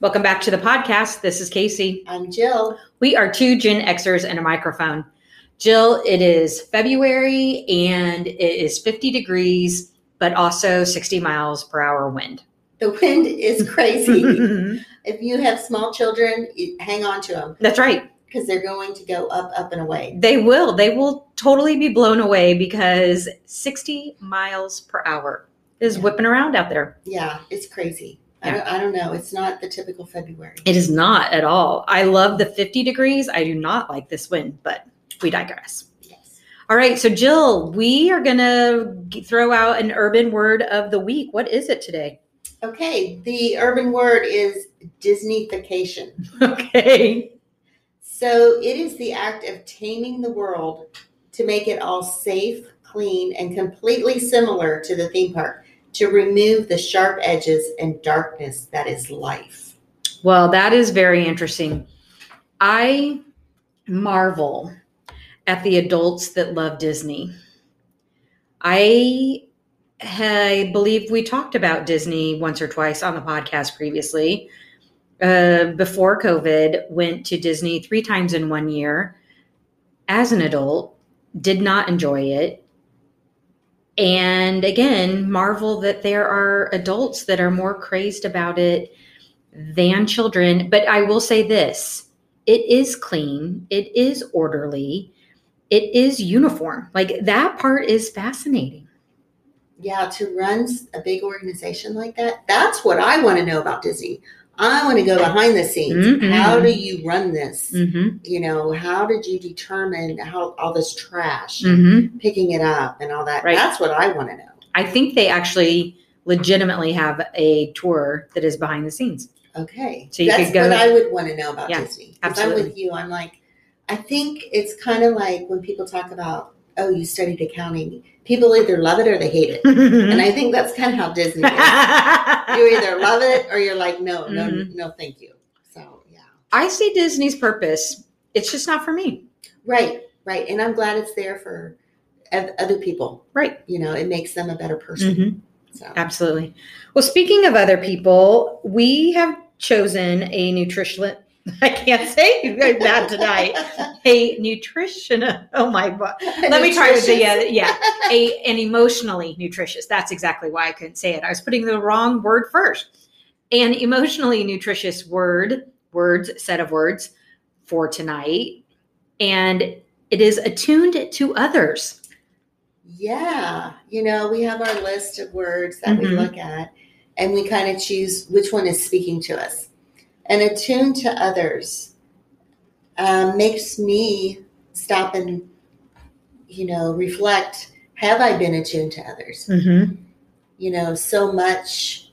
Welcome back to the podcast. This is Casey. I'm Jill. We are two Gen Xers and a microphone. Jill, it is February and it is 50 degrees, but also 60 miles per hour wind. The wind is crazy. if you have small children, hang on to them That's right. because they're going to go up, up, and away. They will. They will totally be blown away because 60 miles per hour is Yeah. whipping around out there. Yeah, it's crazy. I, Yeah. don't, I don't know. It's not the typical February. It is not at all. I love the 50 degrees. I do not like this wind, but we digress. Yes. All right, so Jill, we are going to throw out an urban word of the week. What is it today? Okay, the urban word is Disneyfication. Okay. So it is the act of taming the world to make it all safe, clean, and completely similar to the theme park to remove the sharp edges and darkness that is life. Well, that is very interesting. I marvel at the adults that love Disney. I I believe we talked about Disney once or twice on the podcast previously. Uh, before COVID, went to Disney three times in one year as an adult, did not enjoy it. And again, marvel that there are adults that are more crazed about it than children. But I will say this it is clean, it is orderly, it is uniform. Like that part is fascinating. Yeah, to run a big organization like that, that's what I want to know about Disney. I want to go behind the scenes. Mhm. How do you run this? Mm-hmm. You know, how did you determine how all this trash, Mm-hmm. picking it up, and all that? Right. That's what I want to know. I think they actually legitimately have a tour that is behind the scenes. Okay. So you That's could go- what I would want to know about Yeah, Disney. Because I'm with you. I'm like, I think it's kind of like when people talk about, oh, you studied accounting. People either love it or they hate it. And I think that's kind of how Disney is. you either love it or you're like, no, no, Mhm. no, thank you. So, yeah. I see Disney's purpose. It's just not for me. Right, right. And I'm glad it's there for other people. Right. You know, it makes them a better person. Mhm. So, Absolutely. Well, speaking of other people, we have chosen a nutrition. I can't say that tonight. A nutrition. Oh my god. Let me try with the yeah, yeah. A an emotionally nutritious. That's exactly why I couldn't say it. I was putting the wrong word first. An emotionally nutritious word, words, set of words for tonight. And it is attuned to others. Yeah, you know, we have our list of words that we Mhm. look at, and we kind of choose which one is speaking to us. And attune to others um, makes me stop and, you know, reflect have I been attuned to others? Mm-hmm. You know, so much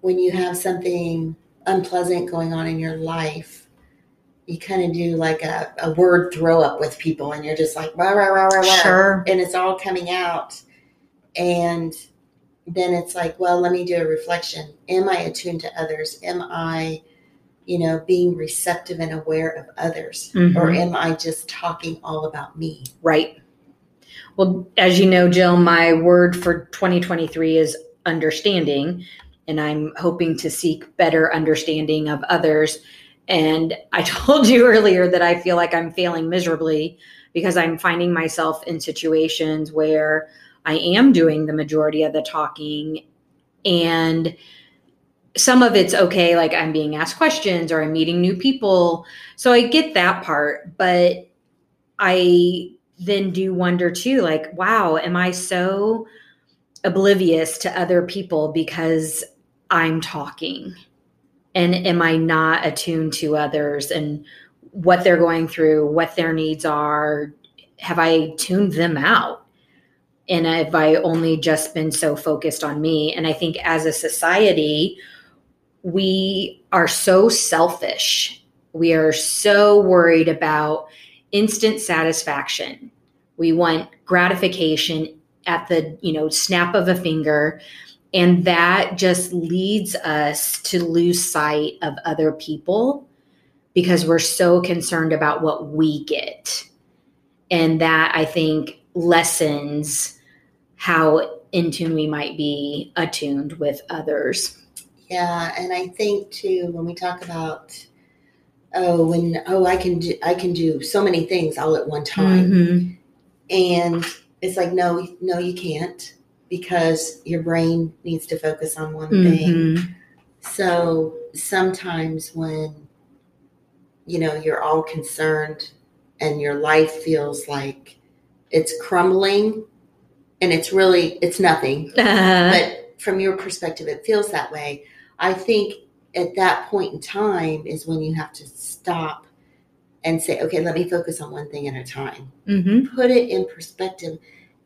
when you have something unpleasant going on in your life. You kind of do like a, a word throw up with people, and you're just like, rah, rah, rah, rah, rah Sure. and it's all coming out and then it's like well let me do a reflection am i attuned to others am i you know being receptive and aware of others Mhm. or am i just talking all about me Right. Well, as you know, Jill, my word for 2023 is understanding, and I'm hoping to seek better understanding of others. And I told you earlier that I feel like I'm failing miserably because I'm finding myself in situations where I am doing the majority of the talking and some of it's okay like I'm being asked questions or I'm meeting new people. So I get that part, but I then do wonder too like wow am i so oblivious to other people because i'm talking? And am i not attuned to others and what they're going through what their needs are? Have i tuned them out? And have i only just been so focused on me? And i think as a society we are so selfish we are so worried about instant satisfaction. We want gratification at the, you know, snap of a finger and that just leads us to lose sight of other people because we're so concerned about what we get. And that I think lessens how in tune we might be attuned with others. Yeah, and I think too when we talk about oh when oh I can do I can do so many things all at one time. Mhm. And it's like no no you can't because your brain needs to focus on one thing. Mhm. So sometimes when you know you're all concerned and your life feels like it's crumbling and it's really it's nothing but from your perspective it feels that way i think at that point in time is when you have to stop and say okay let me focus on one thing at a time mhm. put it in perspective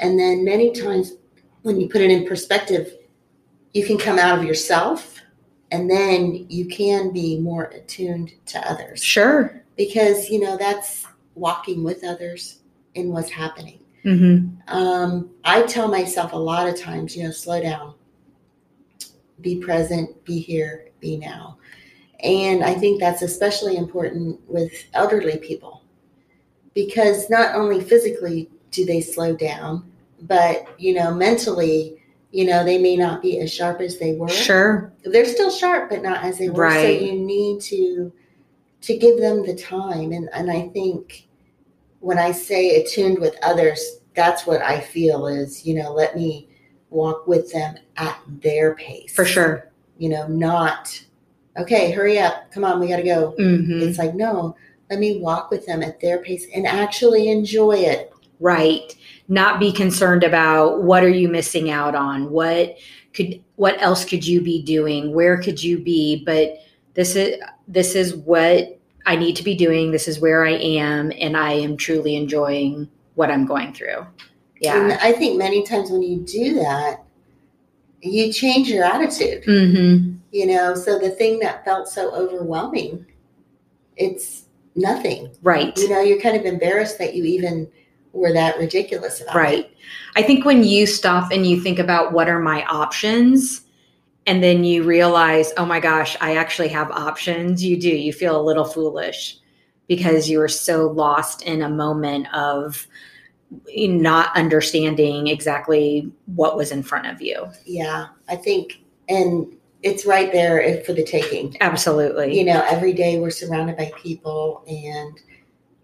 and then many times when you put it in perspective you can come out of yourself and then you can be more attuned to others Sure. because you know that's walking with others in what's happening Mhm. um, I tell myself a lot of times, you know, slow down, be present, be here, be now. And I think that's especially important with elderly people because not only physically do they slow down, but, you know, mentally, you know, they may not be as sharp as they were. Sure. They're still sharp, but not as they were. Right. So you need to to give them the time. And and I think when I say attuned with others, that's what I feel is, you know, let me walk with them at their pace. For sure. You know, not okay, hurry up, come on, we gotta go. Mhm. It's like, no, let me walk with them at their pace and actually enjoy it. Right. Not be concerned about what are you missing out on? What could what else could you be doing? Where could you be? But this is this is what I need to be doing. This is where I am and I am truly enjoying what I'm going through. And Yeah. I think many times when you do that, you change your attitude. Mhm. you know so the thing that felt so overwhelming it's nothing Right. you know you're kind of embarrassed that you even were that ridiculous about Right. it I think when you stop and you think about what are my options, and then you realize, oh my gosh, I actually have options, you do. You feel a little foolish because you were so lost in a moment of not understanding exactly what was in front of you. yeah i think and it's right there for the taking Absolutely. you know every day we're surrounded by people and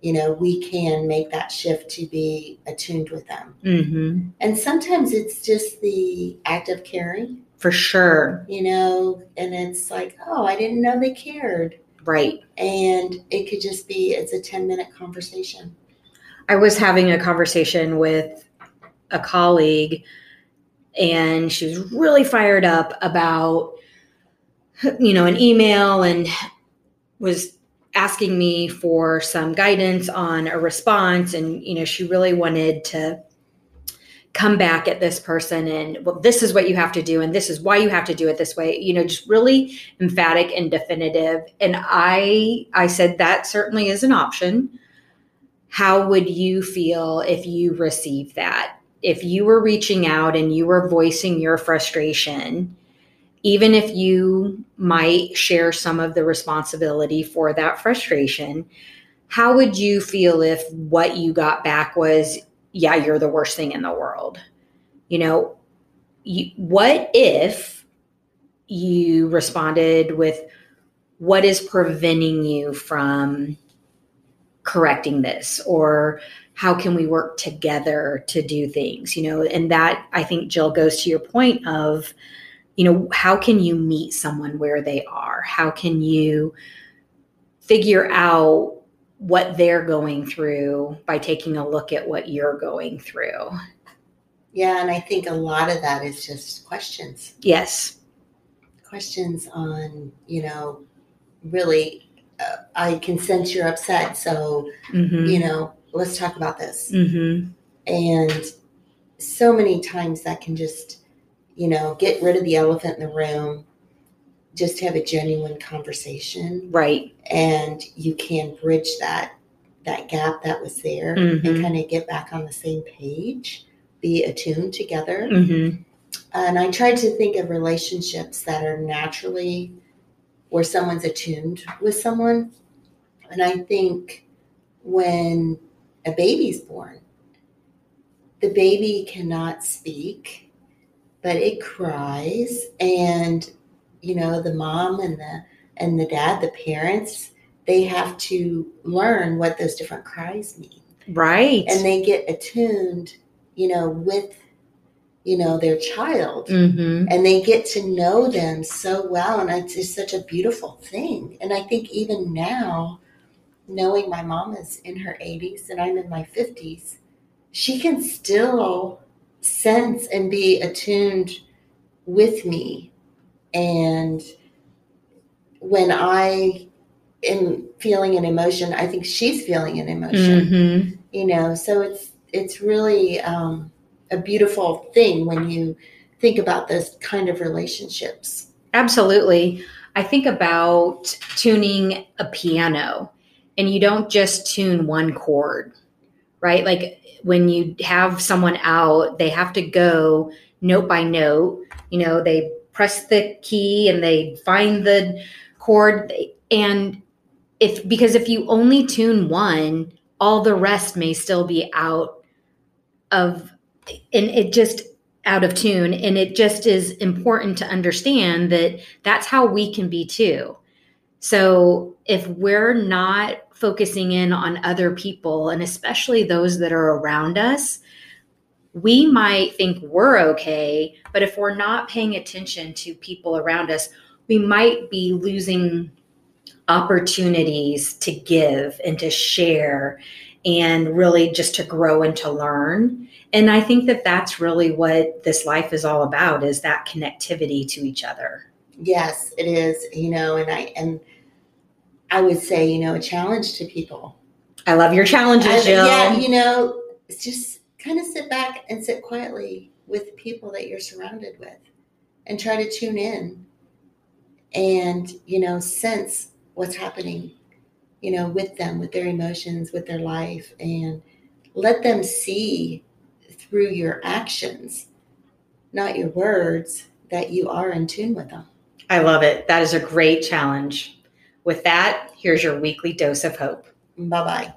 you know we can make that shift to be attuned with them hmm and sometimes it's just the act of caring For sure. you know and it's like oh i didn't know they cared Right. and it could just be it's a 10 minute conversation I was having a conversation with a colleague, and she was really fired up about, you know, an email and was asking me for some guidance on a response. And, you know, she really wanted to come back at this person and, well, this is what you have to do, and this is why you have to do it this way, you know, just really emphatic and definitive. And I, I said, that certainly is an option how would you feel if you received that? If you were reaching out and you were voicing your frustration, even if you might share some of the responsibility for that frustration, how would you feel if what you got back was, yeah, you're the worst thing in the world? You know, you, what if you responded with, what is preventing you from correcting this or how can we work together to do things you know? And that i think jill goes to your point of you know how can you meet someone where they are? How can you figure out what they're going through by taking a look at what you're going through? Yeah and i think a lot of that is just questions. Yes. Questions on you know really i can sense you're upset so mm-hmm. you know let's talk about this Mm-hmm. and so many times that can just you know get rid of the elephant in the room just have a genuine conversation right and you can bridge that that gap that was there Mhm. and kind of get back on the same page be attuned together mm-hmm. and i tried to think of relationships that are naturally where someone's attuned with someone and i think when a baby's born the baby cannot speak but it cries and you know, the mom and the and the dad, the parents, they have to learn what those different cries mean. Right. And they get attuned, you know, with you know their child mm-hmm. and they get to know them so well and it's just such a beautiful thing and i think even now knowing my mom is in her 80s and i'm in my 50s she can still sense and be attuned with me and when i am feeling an emotion i think she's feeling an emotion Mm-hmm. you know so it's it's really um, a beautiful thing when you think about those kind of relationships Absolutely. I think about tuning a piano, and you don't just tune one chord, right? Like when you have someone out, they have to go note by note. You know, they press the key and they find the chord. And if, because if you only tune one, all the rest may still be out of, and it just, out of tune and it just is important to understand that that's how we can be too. So if we're not focusing in on other people and especially those that are around us we might think we're okay but if we're not paying attention to people around us we might be losing opportunities to give and to share and really just to grow and to learn and i think that that's really what this life is all about is that connectivity to each other yes it is you know and i and i would say you know a challenge to people i love your challenges I- Jill. yeah you know just kind of sit back and sit quietly with people that you're surrounded with and try to tune in and you know sense what's happening you know with them with their emotions with their life and let them see through your actions not your words that you are in tune with them. I love it. That is a great challenge. With that here's your weekly dose of hope. Bye bye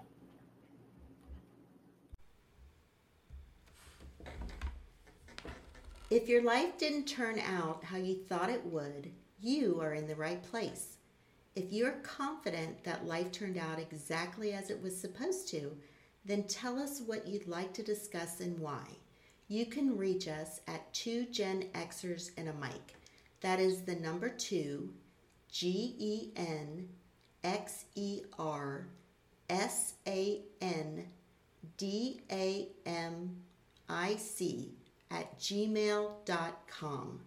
If your life didn't turn out how you thought it would, you are in the right place. If you're confident that life turned out exactly as it was supposed to, then tell us what you'd like to discuss and why. You can reach us at two Gen Xers and a mic. That is the number two, G E N X E R S A N D A M I C at gmail.com.